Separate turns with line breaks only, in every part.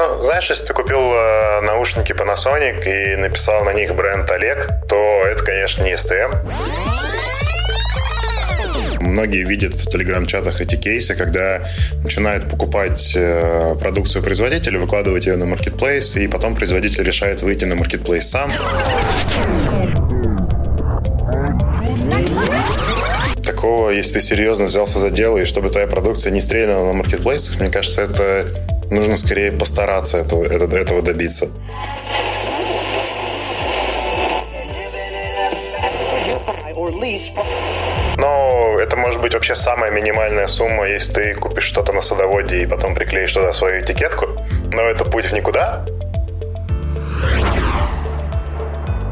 Ну, знаешь, если ты купил э, наушники Panasonic и написал на них бренд Олег, то это, конечно, не STM. Многие видят в телеграм-чатах эти кейсы, когда начинают покупать э, продукцию производителя, выкладывать ее на маркетплейс, и потом производитель решает выйти на маркетплейс сам. Такого, если ты серьезно взялся за дело, и чтобы твоя продукция не стреляла на маркетплейсах, мне кажется, это нужно скорее постараться этого, этого добиться. Но это может быть вообще самая минимальная сумма, если ты купишь что-то на садоводе и потом приклеишь туда свою этикетку. Но это путь в никуда.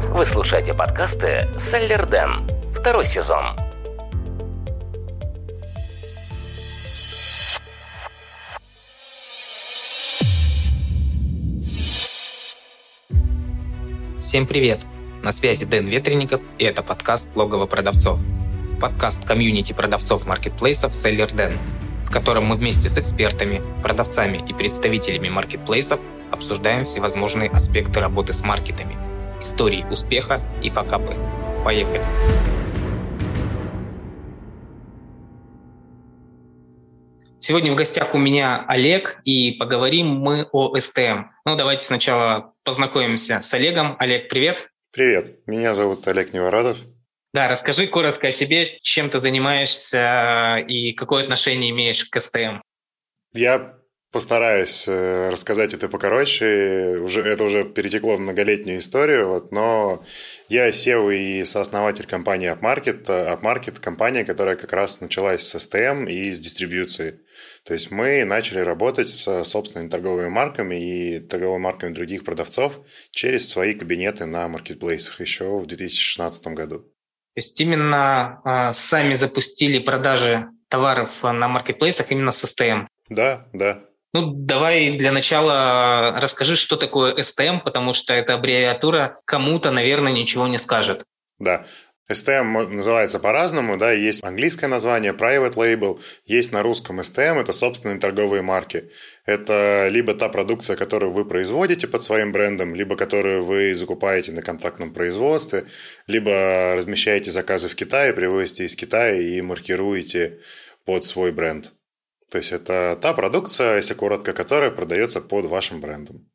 Вы слушаете подкасты «Селлерден». Второй сезон.
Всем привет! На связи Дэн Ветренников, и это подкаст «Логово продавцов». Подкаст комьюнити продавцов маркетплейсов Seller Den, в котором мы вместе с экспертами, продавцами и представителями маркетплейсов обсуждаем всевозможные аспекты работы с маркетами, истории успеха и факапы. Поехали! Сегодня в гостях у меня Олег, и поговорим мы о СТМ. Ну, давайте сначала познакомимся с Олегом. Олег, привет.
Привет, меня зовут Олег Неворадов.
Да, расскажи коротко о себе, чем ты занимаешься и какое отношение имеешь к СТМ.
Я Постараюсь э, рассказать это покороче. Уже, это уже перетекло в многолетнюю историю, вот, но я SEO и сооснователь компании AppMarket. AppMarket – компания, которая как раз началась с STM и с дистрибьюции. То есть мы начали работать с собственными торговыми марками и торговыми марками других продавцов через свои кабинеты на маркетплейсах еще в 2016 году. То
есть именно э, сами запустили продажи товаров на маркетплейсах именно с STM?
Да, да.
Ну, давай для начала расскажи, что такое STM, потому что эта аббревиатура кому-то, наверное, ничего не скажет.
Да. STM называется по-разному, да, есть английское название, private label, есть на русском STM, это собственные торговые марки. Это либо та продукция, которую вы производите под своим брендом, либо которую вы закупаете на контрактном производстве, либо размещаете заказы в Китае, привозите из Китая и маркируете под свой бренд. То есть это та продукция, если коротко, которая продается под вашим брендом.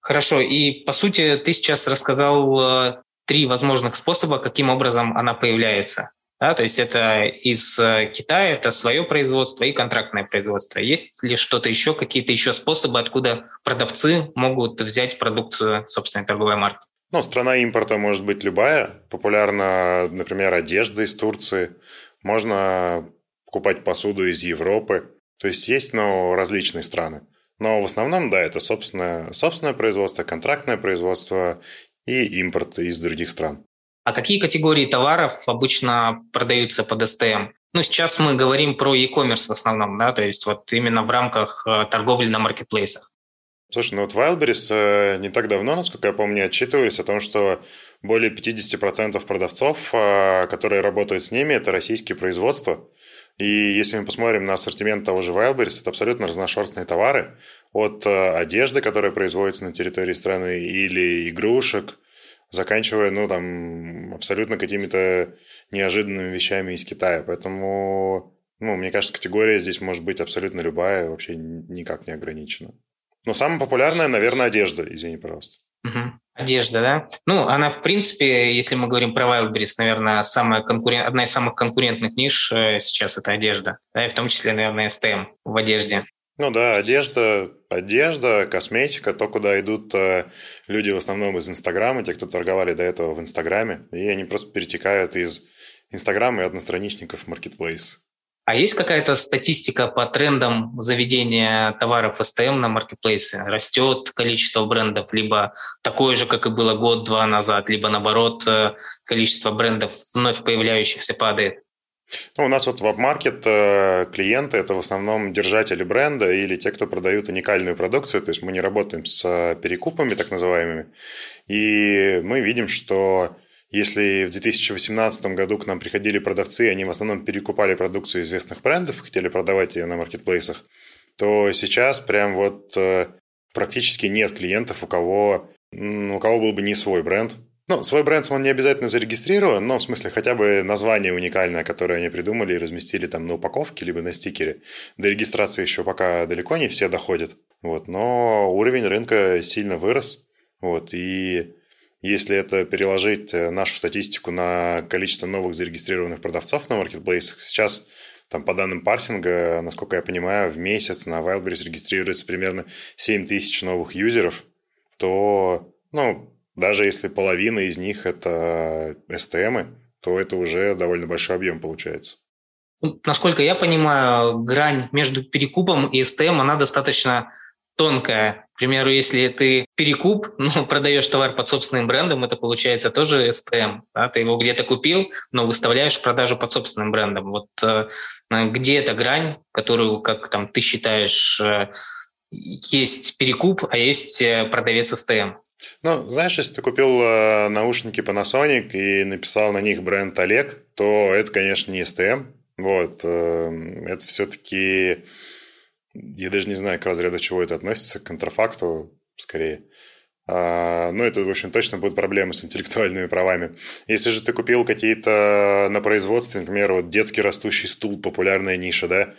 Хорошо. И по сути ты сейчас рассказал э, три возможных способа, каким образом она появляется. Да, то есть это из э, Китая, это свое производство и контрактное производство. Есть ли что-то еще, какие-то еще способы, откуда продавцы могут взять продукцию собственной торговой марки?
Ну, страна импорта может быть любая. Популярна, например, одежда из Турции. Можно покупать посуду из Европы. То есть есть но различные страны. Но в основном, да, это собственное, собственное производство, контрактное производство и импорт из других стран.
А какие категории товаров обычно продаются под СТМ? Ну, сейчас мы говорим про e-commerce в основном, да, то есть вот именно в рамках э, торговли на маркетплейсах.
Слушай, ну вот Wildberries э, не так давно, насколько я помню, отчитывались о том, что более 50% продавцов, э, которые работают с ними, это российские производства. И если мы посмотрим на ассортимент того же Wildberries, это абсолютно разношерстные товары. От э, одежды, которая производится на территории страны, или игрушек, заканчивая, ну, там, абсолютно какими-то неожиданными вещами из Китая. Поэтому, ну, мне кажется, категория здесь может быть абсолютно любая, вообще никак не ограничена. Но самая популярная, наверное, одежда, извини, пожалуйста.
Угу. Одежда, да? Ну, она, в принципе, если мы говорим про Wildberries, наверное, самая конкурент... одна из самых конкурентных ниш э, сейчас – это одежда. Да, и в том числе, наверное, STM в одежде.
Ну да, одежда, одежда, косметика, то, куда идут э, люди в основном из Инстаграма, те, кто торговали до этого в Инстаграме, и они просто перетекают из Инстаграма и одностраничников в Marketplace.
А есть какая-то статистика по трендам заведения товаров STM на маркетплейсе? Растет количество брендов, либо такое же, как и было год-два назад, либо наоборот, э, количество брендов вновь появляющихся падает?
Ну, у нас вот в AppMarket э, клиенты – это в основном держатели бренда или те, кто продают уникальную продукцию, то есть мы не работаем с перекупами так называемыми, и мы видим, что если в 2018 году к нам приходили продавцы, они в основном перекупали продукцию известных брендов, хотели продавать ее на маркетплейсах, то сейчас прям вот э, практически нет клиентов, у кого, у кого был бы не свой бренд. Ну, свой бренд он не обязательно зарегистрирован, но в смысле хотя бы название уникальное, которое они придумали и разместили там на упаковке, либо на стикере. До регистрации еще пока далеко не все доходят. Вот, но уровень рынка сильно вырос. Вот, и если это переложить э, нашу статистику на количество новых зарегистрированных продавцов на маркетплейсах, сейчас там по данным парсинга, насколько я понимаю, в месяц на Wildberries регистрируется примерно 7 тысяч новых юзеров, то, ну, даже если половина из них это STM, то это уже довольно большой объем получается.
Ну, насколько я понимаю, грань между перекупом и STM, она достаточно тонкая. К примеру, если ты перекуп, ну, продаешь товар под собственным брендом, это получается тоже STM. Да? Ты его где-то купил, но выставляешь продажу под собственным брендом. Вот э, где эта грань, которую, как там ты считаешь, э, есть перекуп, а есть э, продавец STM?
Ну, знаешь, если ты купил э, наушники Panasonic и написал на них бренд Олег, то это, конечно, не STM. Вот. Э, это все-таки... Я даже не знаю, к разряду чего это относится, к контрафакту скорее. А, ну, это, в общем, точно будут проблемы с интеллектуальными правами. Если же ты купил какие-то на производстве, например, вот детский растущий стул, популярная ниша, да,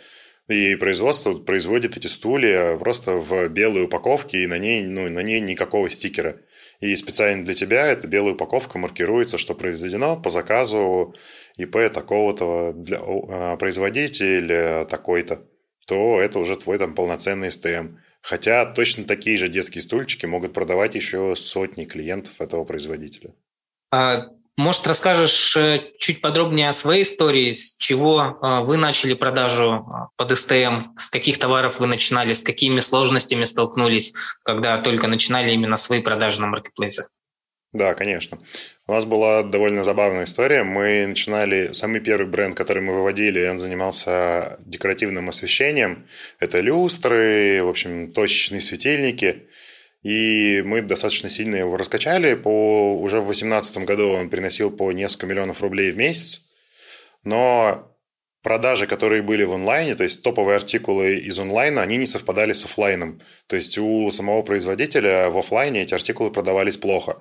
и производство производит эти стулья просто в белой упаковке, и на ней, ну, на ней никакого стикера. И специально для тебя эта белая упаковка маркируется, что произведено по заказу ИП такого-то, для, а, производитель такой-то, то это уже твой там полноценный СТМ. Хотя точно такие же детские стульчики могут продавать еще сотни клиентов этого производителя.
А может, расскажешь э, чуть подробнее о своей истории, с чего э, вы начали продажу э, под СТМ, с каких товаров вы начинали, с какими сложностями столкнулись, когда только начинали именно свои продажи на маркетплейсах?
Да, конечно. У нас была довольно забавная история. Мы начинали, самый первый бренд, который мы выводили, он занимался декоративным освещением. Это люстры, в общем, точечные светильники. И мы достаточно сильно его раскачали. По, уже в 2018 году он приносил по несколько миллионов рублей в месяц. Но продажи, которые были в онлайне, то есть топовые артикулы из онлайна, они не совпадали с офлайном. То есть у самого производителя в офлайне эти артикулы продавались плохо.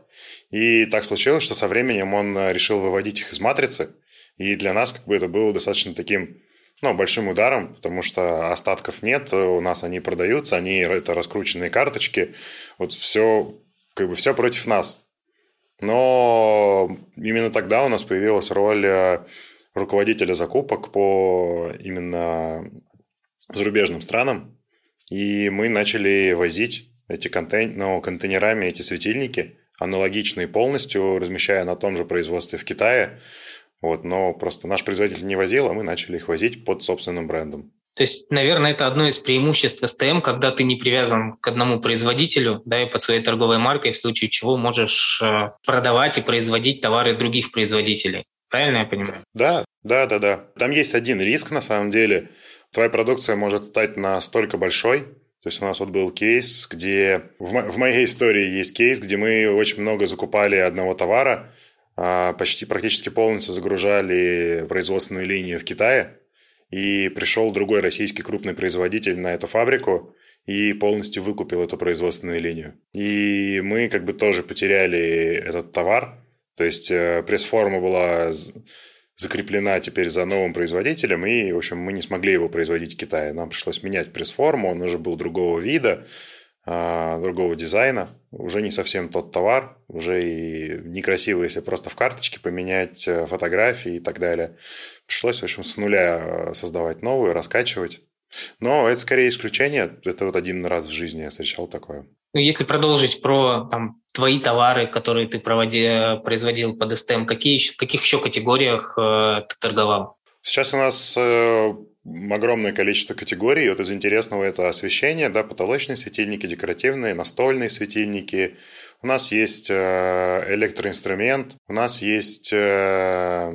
И так случилось, что со временем он решил выводить их из матрицы. И для нас как бы это было достаточно таким ну, большим ударом, потому что остатков нет, у нас они продаются, они это раскрученные карточки, вот все, как бы все против нас. Но именно тогда у нас появилась роль э, руководителя закупок по именно зарубежным странам, и мы начали возить эти контейн... ну, контейнерами эти светильники, аналогичные полностью, размещая на том же производстве в Китае, вот, но просто наш производитель не возил, а мы начали их возить под собственным брендом.
То есть, наверное, это одно из преимуществ STM, когда ты не привязан к одному производителю, да, и под своей торговой маркой, в случае чего можешь э, продавать и производить товары других производителей. Правильно я понимаю?
Да, да, да, да. Там есть один риск на самом деле. Твоя продукция может стать настолько большой, то есть у нас вот был кейс, где в, мо- в моей истории есть кейс, где мы очень много закупали одного товара, а, почти практически полностью загружали производственную линию в Китае, и пришел другой российский крупный производитель на эту фабрику и полностью выкупил эту производственную линию. И мы как бы тоже потеряли этот товар, то есть э, пресс-форма была закреплена теперь за новым производителем, и, в общем, мы не смогли его производить в Китае. Нам пришлось менять пресс-форму, он уже был другого вида, а, другого дизайна, уже не совсем тот товар, уже и некрасиво, если просто в карточке поменять э, фотографии и так далее. Пришлось, в общем, с нуля э, создавать новую, раскачивать. Но это скорее исключение, это вот один раз в жизни я встречал такое.
Ну, если продолжить про там, твои товары, которые ты проводи, производил под STM, какие, в каких еще категориях э, ты торговал?
Сейчас у нас э, огромное количество категорий. Вот из интересного это освещение, да, потолочные светильники, декоративные, настольные светильники. У нас есть э, электроинструмент, у нас есть э,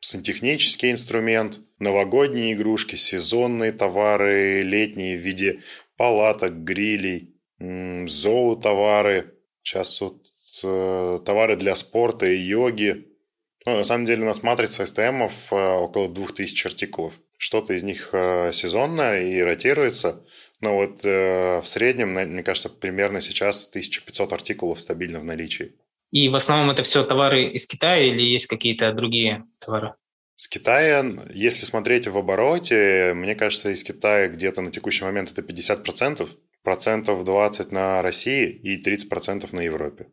сантехнический инструмент, новогодние игрушки, сезонные товары, летние в виде палаток, грилей, зоотовары, сейчас вот э, товары для спорта и йоги. Ну, на самом деле у нас матрица STM около 2000 артикулов. Что-то из них э, сезонное и ротируется, Но вот э, в среднем, мне кажется, примерно сейчас 1500 артикулов стабильно в наличии.
И в основном это все товары из Китая или есть какие-то другие товары?
С Китая, если смотреть в обороте, мне кажется, из Китая где-то на текущий момент это 50%, процентов 20 на России и 30% на Европе.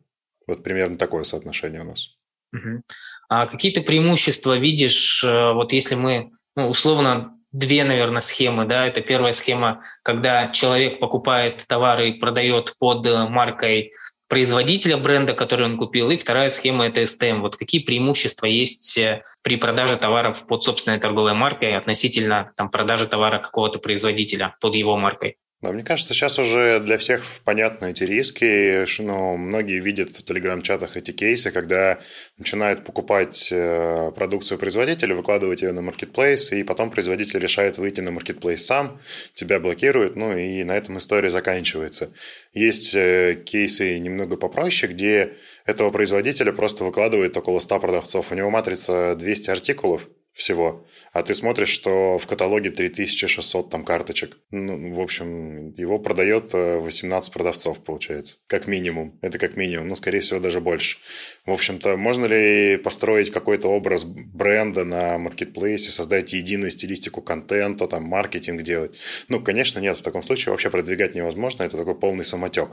Вот примерно такое соотношение у нас.
Угу. А какие то преимущества видишь, э, вот если мы ну, условно две, наверное, схемы. Да? Это первая схема, когда человек покупает товары и продает под э, маркой производителя бренда, который он купил, и вторая схема – это STM. Вот какие преимущества есть э, при продаже товаров под собственной торговой маркой относительно там, продажи товара какого-то производителя под его маркой?
Да, мне кажется, сейчас уже для всех понятны эти риски. Но многие видят в телеграм-чатах эти кейсы, когда начинают покупать э, продукцию производителя, выкладывать ее на маркетплейс, и потом производитель решает выйти на маркетплейс сам, тебя блокирует, ну и на этом история заканчивается. Есть э, кейсы немного попроще, где этого производителя просто выкладывает около 100 продавцов. У него матрица 200 артикулов, всего. А ты смотришь, что в каталоге 3600 там карточек. Ну, в общем, его продает 18 э, продавцов, получается. Как минимум. Это как минимум. Ну, скорее всего, даже больше. В общем-то, можно ли построить какой-то образ бренда на маркетплейсе, создать единую стилистику контента, там, маркетинг делать? Ну, конечно, нет. В таком случае вообще продвигать невозможно. Это такой полный самотек.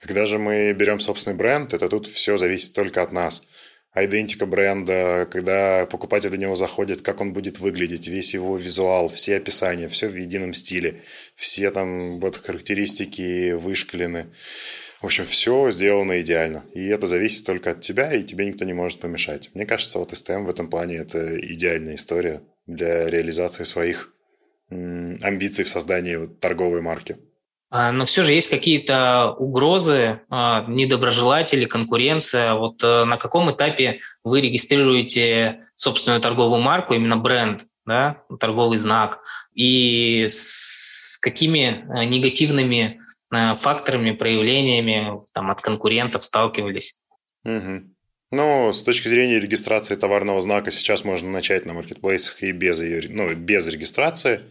Когда же мы берем собственный бренд, это тут все зависит только от нас айдентика бренда, когда покупатель в него заходит, как он будет выглядеть, весь его визуал, все описания, все в едином стиле, все там вот характеристики вышкалены. В общем, все сделано идеально. И это зависит только от тебя, и тебе никто не может помешать. Мне кажется, вот STM в этом плане это идеальная история для реализации своих амбиций в создании торговой марки.
А, но все же есть какие-то угрозы, а, недоброжелатели, конкуренция. Вот э, на каком этапе вы регистрируете собственную торговую марку, именно бренд, да, торговый знак, и с какими э, негативными э, факторами, проявлениями там, от конкурентов сталкивались?
Угу. Ну, с точки зрения регистрации товарного знака, сейчас можно начать на маркетплейсах и без, ее, ну, без регистрации,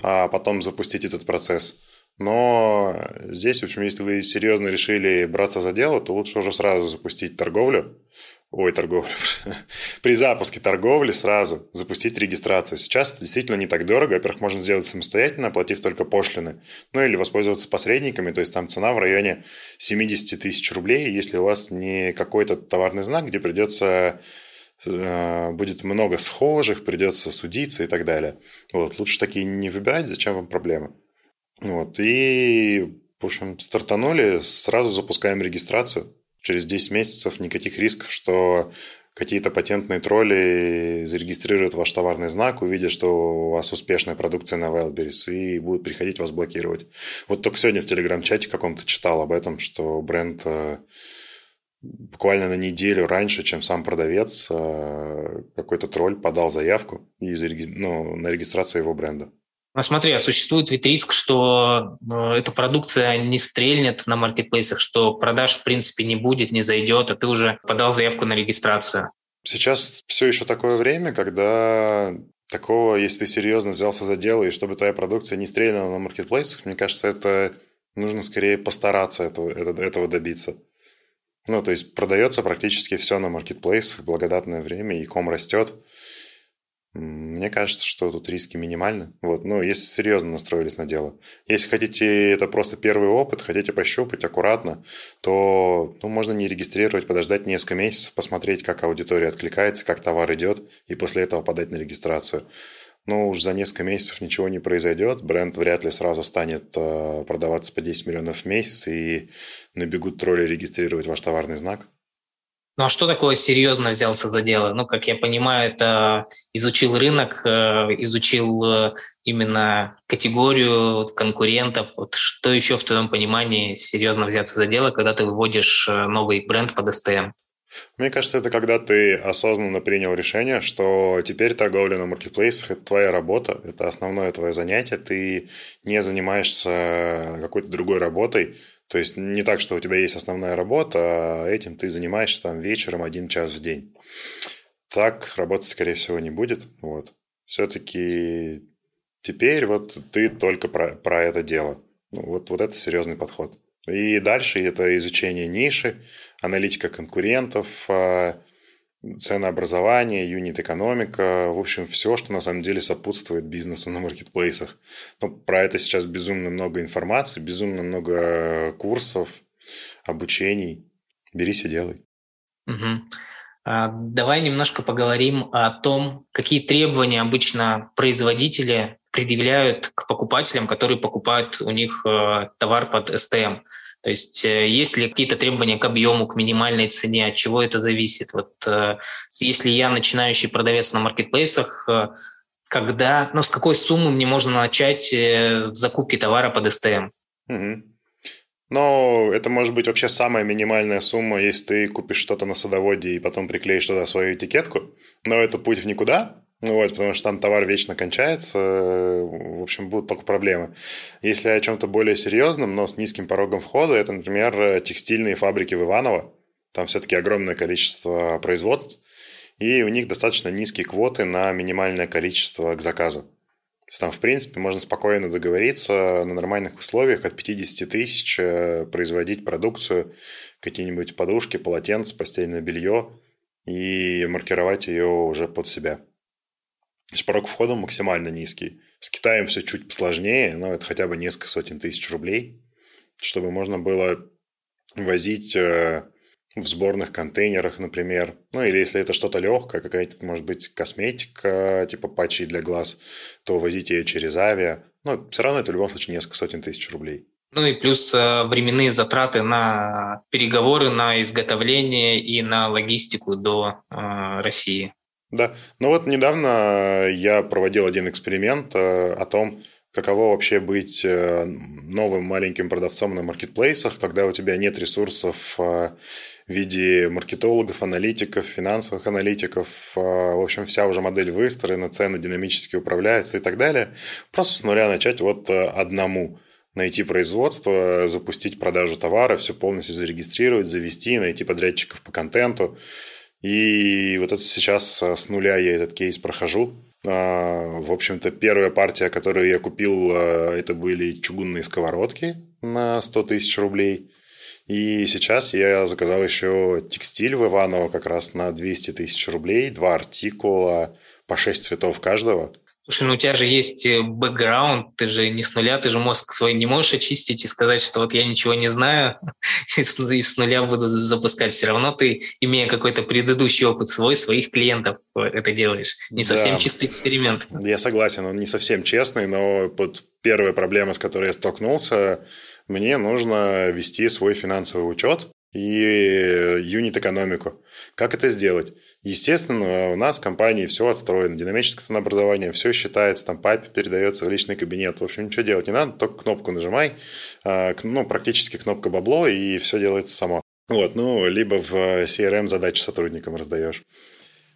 а потом запустить этот процесс. Но здесь, в общем, если вы серьезно решили браться за дело, то лучше уже сразу запустить торговлю. Ой, торговлю. При запуске торговли сразу запустить регистрацию. Сейчас это действительно не так дорого. Во-первых, можно сделать самостоятельно, оплатив только пошлины. Ну или воспользоваться посредниками. То есть там цена в районе 70 тысяч рублей, если у вас не какой-то товарный знак, где придется э, будет много схожих, придется судиться и так далее. Вот, лучше такие не выбирать, зачем вам проблемы. Вот, и, в общем, стартанули, сразу запускаем регистрацию. Через 10 месяцев никаких рисков, что какие-то патентные тролли зарегистрируют ваш товарный знак, увидят, что у вас успешная продукция на Wildberries и будут приходить вас блокировать. Вот только сегодня в телеграм-чате каком-то читал об этом, что бренд э, буквально на неделю раньше, чем сам продавец, э, какой-то тролль подал заявку и ну, на регистрацию его бренда.
Ну, смотри, а существует ведь риск, что э, эта продукция не стрельнет на маркетплейсах, что продаж в принципе не будет, не зайдет, а ты уже подал заявку на регистрацию.
Сейчас все еще такое время, когда такого, если ты серьезно взялся за дело, и чтобы твоя продукция не стрельнула на маркетплейсах, мне кажется, это нужно скорее постараться этого, этого добиться. Ну, то есть продается практически все на маркетплейсах, благодатное время, и ком растет. Мне кажется, что тут риски минимальны. Вот, ну, если серьезно настроились на дело. Если хотите, это просто первый опыт, хотите пощупать аккуратно, то ну, можно не регистрировать, подождать несколько месяцев, посмотреть, как аудитория откликается, как товар идет, и после этого подать на регистрацию. Но уж за несколько месяцев ничего не произойдет. Бренд вряд ли сразу станет э, продаваться по 10 миллионов в месяц, и набегут тролли регистрировать ваш товарный знак.
Ну а что такое серьезно взялся за дело? Ну, как я понимаю, это изучил рынок, э, изучил э, именно категорию конкурентов. Вот что еще в твоем понимании серьезно взяться за дело, когда ты выводишь э, новый бренд под STM?
Мне кажется, это когда ты осознанно принял решение, что теперь торговля на маркетплейсах – это твоя работа, это основное твое занятие, ты не занимаешься какой-то другой работой, то есть не так, что у тебя есть основная работа, а этим ты занимаешься там вечером один час в день. Так работать, скорее всего, не будет. Вот. Все-таки теперь вот ты только про, про это дело. Ну, вот, вот это серьезный подход. И дальше это изучение ниши, аналитика конкурентов, а, ценообразование, юнит-экономика, в общем, все, что на самом деле сопутствует бизнесу на маркетплейсах. Ну, про это сейчас безумно много информации, безумно много курсов, обучений. Берись и делай.
Угу. А, давай немножко поговорим о том, какие требования обычно производители предъявляют к покупателям, которые покупают у них э, товар под STM. То есть э, есть ли какие-то требования к объему, к минимальной цене, от чего это зависит? Вот э, если я начинающий продавец на маркетплейсах, когда, ну, с какой суммы мне можно начать в закупке товара под STM?
Угу. Но это может быть вообще самая минимальная сумма, если ты купишь что-то на садоводе и потом приклеишь туда свою этикетку. Но это путь в никуда, ну вот, потому что там товар вечно кончается, в общем, будут только проблемы. Если о чем-то более серьезном, но с низким порогом входа, это, например, текстильные фабрики в Иваново. Там все-таки огромное количество производств, и у них достаточно низкие квоты на минимальное количество к заказу есть там, в принципе, можно спокойно договориться на нормальных условиях от 50 тысяч э, производить продукцию, какие-нибудь подушки, полотенца, постельное белье и маркировать ее уже под себя. То есть порог входа максимально низкий. С Китаем все чуть посложнее, но это хотя бы несколько сотен тысяч рублей, чтобы можно было возить э, в сборных контейнерах, например. Ну, или если это что-то легкое, какая-то, может быть, косметика, типа патчи для глаз, то возите ее через авиа. Но все равно это в любом случае несколько сотен тысяч рублей.
Ну и плюс э, временные затраты на переговоры, на изготовление и на логистику до э, России.
Да, ну вот недавно я проводил один эксперимент э, о том, каково вообще быть э, новым маленьким продавцом на маркетплейсах, когда у тебя нет ресурсов э, в виде маркетологов, аналитиков, финансовых аналитиков. В общем, вся уже модель выстроена, цены динамически управляются и так далее. Просто с нуля начать вот э, одному найти производство, запустить продажу товара, все полностью зарегистрировать, завести, найти подрядчиков по контенту. И вот это сейчас э, с нуля я этот кейс прохожу. А, в общем-то, первая партия, которую я купил, э, это были чугунные сковородки на 100 тысяч рублей. И сейчас я заказал еще текстиль в Иваново как раз на 200 тысяч рублей, два артикула по 6 цветов каждого.
Слушай, ну у тебя же есть э, бэкграунд, ты же не с нуля, ты же мозг свой не можешь очистить и сказать, что вот я ничего не знаю, и с, и с нуля буду запускать. Все равно ты, имея какой-то предыдущий опыт свой, своих клиентов э, это делаешь. Не совсем да. чистый эксперимент.
Я согласен, он не совсем честный, но вот первая проблема, с которой я столкнулся, мне нужно вести свой финансовый учет и юнит-экономику. Как это сделать? Естественно, у нас в компании все отстроено, динамическое ценообразование, все считается, там папе передается в личный кабинет. В общем, ничего делать не надо, только кнопку нажимай, а, ну, практически кнопка бабло, и все делается само. Вот, ну, либо в CRM задачи сотрудникам раздаешь.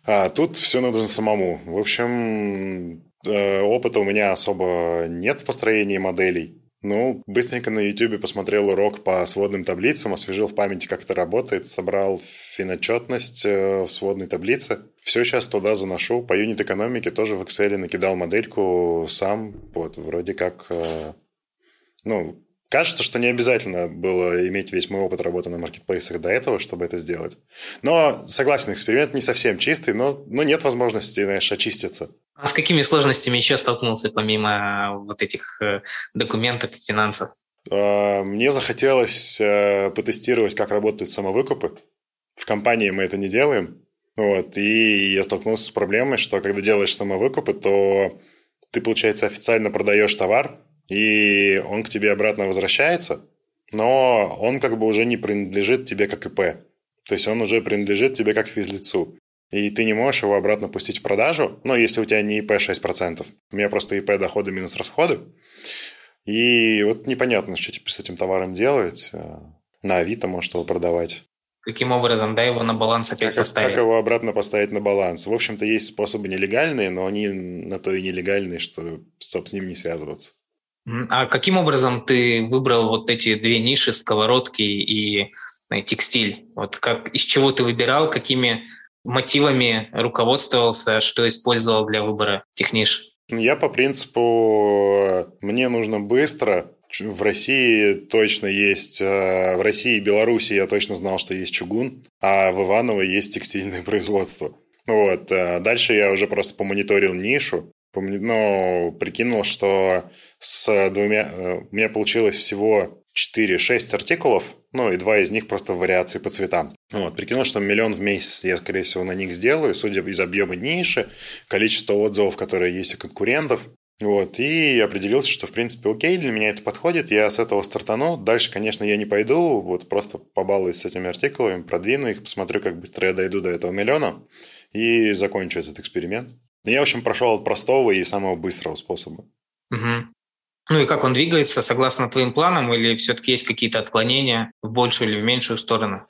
А тут все нужно самому. В общем, э, опыта у меня особо нет в построении моделей. Ну, быстренько на YouTube посмотрел урок по сводным таблицам, освежил в памяти, как это работает, собрал финотчетность э, в сводной таблице. Все сейчас туда заношу. По юнит-экономике тоже в Excel накидал модельку сам. Вот, вроде как... Э, ну, Кажется, что не обязательно было иметь весь мой опыт работы на маркетплейсах до этого, чтобы это сделать. Но, согласен, эксперимент не совсем чистый, но, но нет возможности, знаешь, очиститься.
А с какими сложностями еще столкнулся, помимо вот этих э, документов и финансов?
А, мне захотелось э, потестировать, как работают самовыкупы. В компании мы это не делаем. Вот, и я столкнулся с проблемой, что когда делаешь самовыкупы, то ты, получается, официально продаешь товар, и он к тебе обратно возвращается, но он как бы уже не принадлежит тебе как ИП. То есть он уже принадлежит тебе как физлицу и ты не можешь его обратно пустить в продажу, ну, если у тебя не ИП 6%. У меня просто ИП доходы минус расходы. И вот непонятно, что теперь с этим товаром делать. Э, на Авито может его продавать.
Каким образом, да, его на баланс опять
как,
поставить?
Как его обратно поставить на баланс? В общем-то, есть способы нелегальные, но они на то и нелегальные, что, стоп, с ним не связываться.
А каким образом ты выбрал вот эти две ниши, сковородки и текстиль? Вот как, из чего ты выбирал, какими мотивами руководствовался, что использовал для выбора тех ниш?
Я по принципу «мне нужно быстро», в России точно есть, э, в России и Беларуси я точно знал, что есть чугун, а в Иваново есть текстильное производство. Вот. Э, дальше я уже просто помониторил нишу, но прикинул, что с двумя... Э, у меня получилось всего 4-6 артикулов, ну и два из них просто вариации по цветам. Вот, прикинул, что миллион в месяц я, скорее всего, на них сделаю, судя из объема ниши, количество отзывов, которые есть у конкурентов. Вот, и определился, что, в принципе, окей, для меня это подходит, я с этого стартану. Дальше, конечно, я не пойду, вот просто побалуюсь с этими артикулами, продвину их, посмотрю, как быстро я дойду до этого миллиона и закончу этот эксперимент. Я, в общем, прошел от простого и самого быстрого способа.
Угу. Ну и как он двигается, согласно твоим планам, или все-таки есть какие-то отклонения в большую или в меньшую сторону?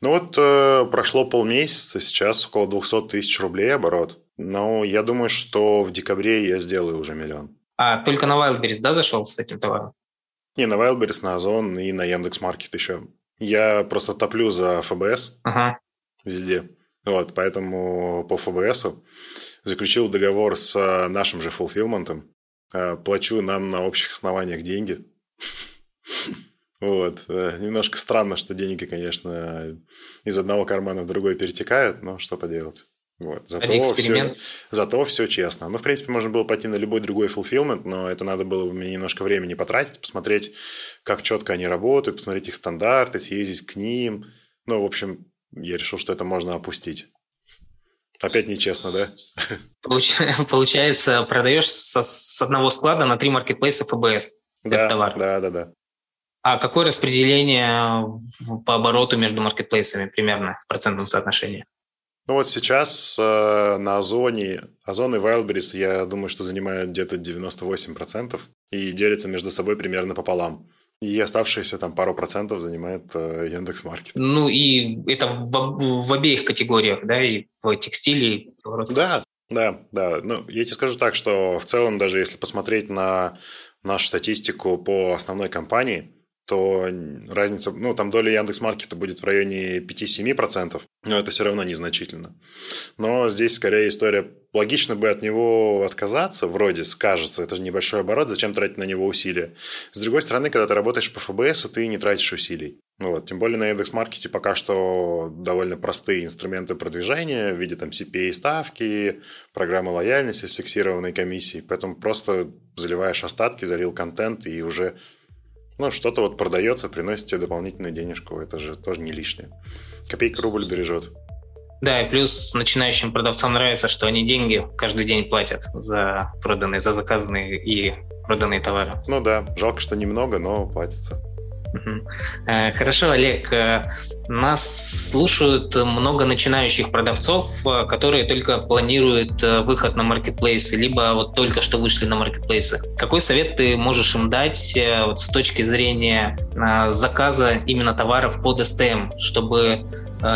Ну вот э, прошло полмесяца, сейчас около 200 тысяч рублей оборот. Но я думаю, что в декабре я сделаю уже миллион.
А только на Wildberries, да, зашел с этим товаром?
Не, на Wildberries, на Озон и на Яндекс.Маркет еще. Я просто топлю за ФБС ага. везде. Вот, поэтому по ФБСу заключил договор с э, нашим же фулфилментом. Э, плачу нам на общих основаниях деньги. Вот. Э, немножко странно, что деньги, конечно, из одного кармана в другой перетекают, но что поделать. Вот. Зато, все, зато все честно. Ну, в принципе, можно было пойти на любой другой fulfillment, но это надо было бы мне немножко времени потратить, посмотреть, как четко они работают, посмотреть их стандарты, съездить к ним. Ну, в общем, я решил, что это можно опустить. Опять нечестно, да?
Получается, продаешь с одного склада на три маркетплейса ФБС
да, товар. Да, да, да.
А какое распределение по обороту между маркетплейсами примерно в процентном соотношении?
Ну вот сейчас э, на Озоне, Озон и Wildberries, я думаю, что занимают где-то 98% и делятся между собой примерно пополам. И оставшиеся там пару процентов занимает э, Яндекс Маркет.
Ну и это в, в обеих категориях, да, и в текстиле, и в
Да, да, да. Ну, я тебе скажу так, что в целом, даже если посмотреть на нашу статистику по основной компании, то разница, ну, там доля Яндекс.Маркета будет в районе 5-7%, но это все равно незначительно. Но здесь скорее история, логично бы от него отказаться, вроде скажется, это же небольшой оборот, зачем тратить на него усилия. С другой стороны, когда ты работаешь по ФБС, ты не тратишь усилий. Ну вот, тем более на Яндекс.Маркете пока что довольно простые инструменты продвижения в виде там CPA-ставки, программы лояльности с фиксированной комиссией, поэтому просто заливаешь остатки, залил контент и уже ну, что-то вот продается, приносит тебе дополнительную денежку, это же тоже не лишнее. Копейка рубль бережет.
Да, и плюс начинающим продавцам нравится, что они деньги каждый день платят за проданные, за заказанные и проданные товары.
Ну да, жалко, что немного, но платится.
Э, хорошо, Олег. Э, нас слушают много начинающих продавцов, э, которые только планируют выход на маркетплейсы, либо вот только что вышли на маркетплейсы. Какой совет ты можешь им дать вот с точки зрения заказа именно товаров под STM, чтобы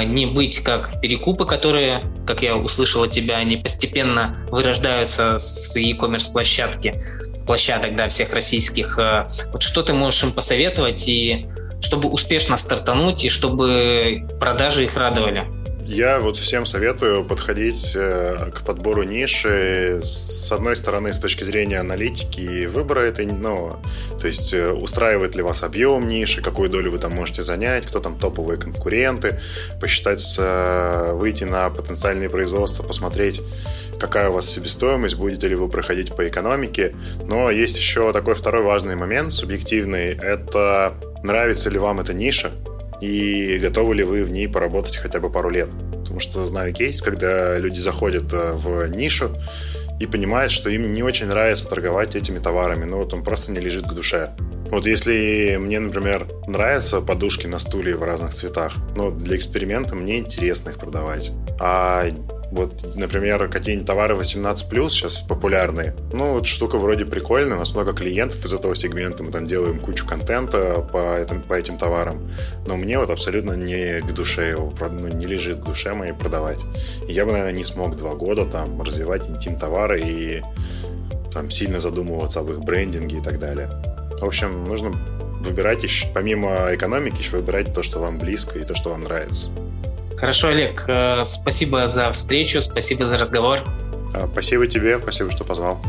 не быть как перекупы, которые, как я услышал от тебя, они постепенно вырождаются с e-commerce площадки, площадок, да, всех российских. Э, вот что ты можешь им посоветовать, и чтобы успешно стартануть, и чтобы продажи их радовали?
Я вот всем советую подходить э, к подбору ниши с одной стороны с точки зрения аналитики и выбора этой, ну, то есть э, устраивает ли вас объем ниши, какую долю вы там можете занять, кто там топовые конкуренты, посчитать, выйти на потенциальные производства, посмотреть, какая у вас себестоимость, будете ли вы проходить по экономике. Но есть еще такой второй важный момент, субъективный, это нравится ли вам эта ниша, и готовы ли вы в ней поработать хотя бы пару лет. Потому что знаю кейс, когда люди заходят э, в нишу и понимают, что им не очень нравится торговать этими товарами, ну вот он просто не лежит к душе. Вот если мне, например, нравятся подушки на стуле в разных цветах, но для эксперимента мне интересно их продавать. А вот, например, какие-нибудь товары 18+, сейчас популярные. Ну, вот штука вроде прикольная, у нас много клиентов из этого сегмента, мы там делаем кучу контента по, этим, по этим товарам, но мне вот абсолютно не к душе его, ну, не лежит к душе моей продавать. Я бы, наверное, не смог два года там развивать интим-товары и там сильно задумываться об их брендинге и так далее. В общем, нужно выбирать еще, помимо экономики, еще выбирать то, что вам близко и то, что вам нравится.
Хорошо, Олег, э, спасибо за встречу, спасибо за разговор.
А, спасибо тебе, спасибо, что позвал.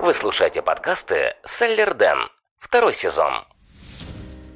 Вы слушаете подкасты «Селлер Дэн». Второй сезон.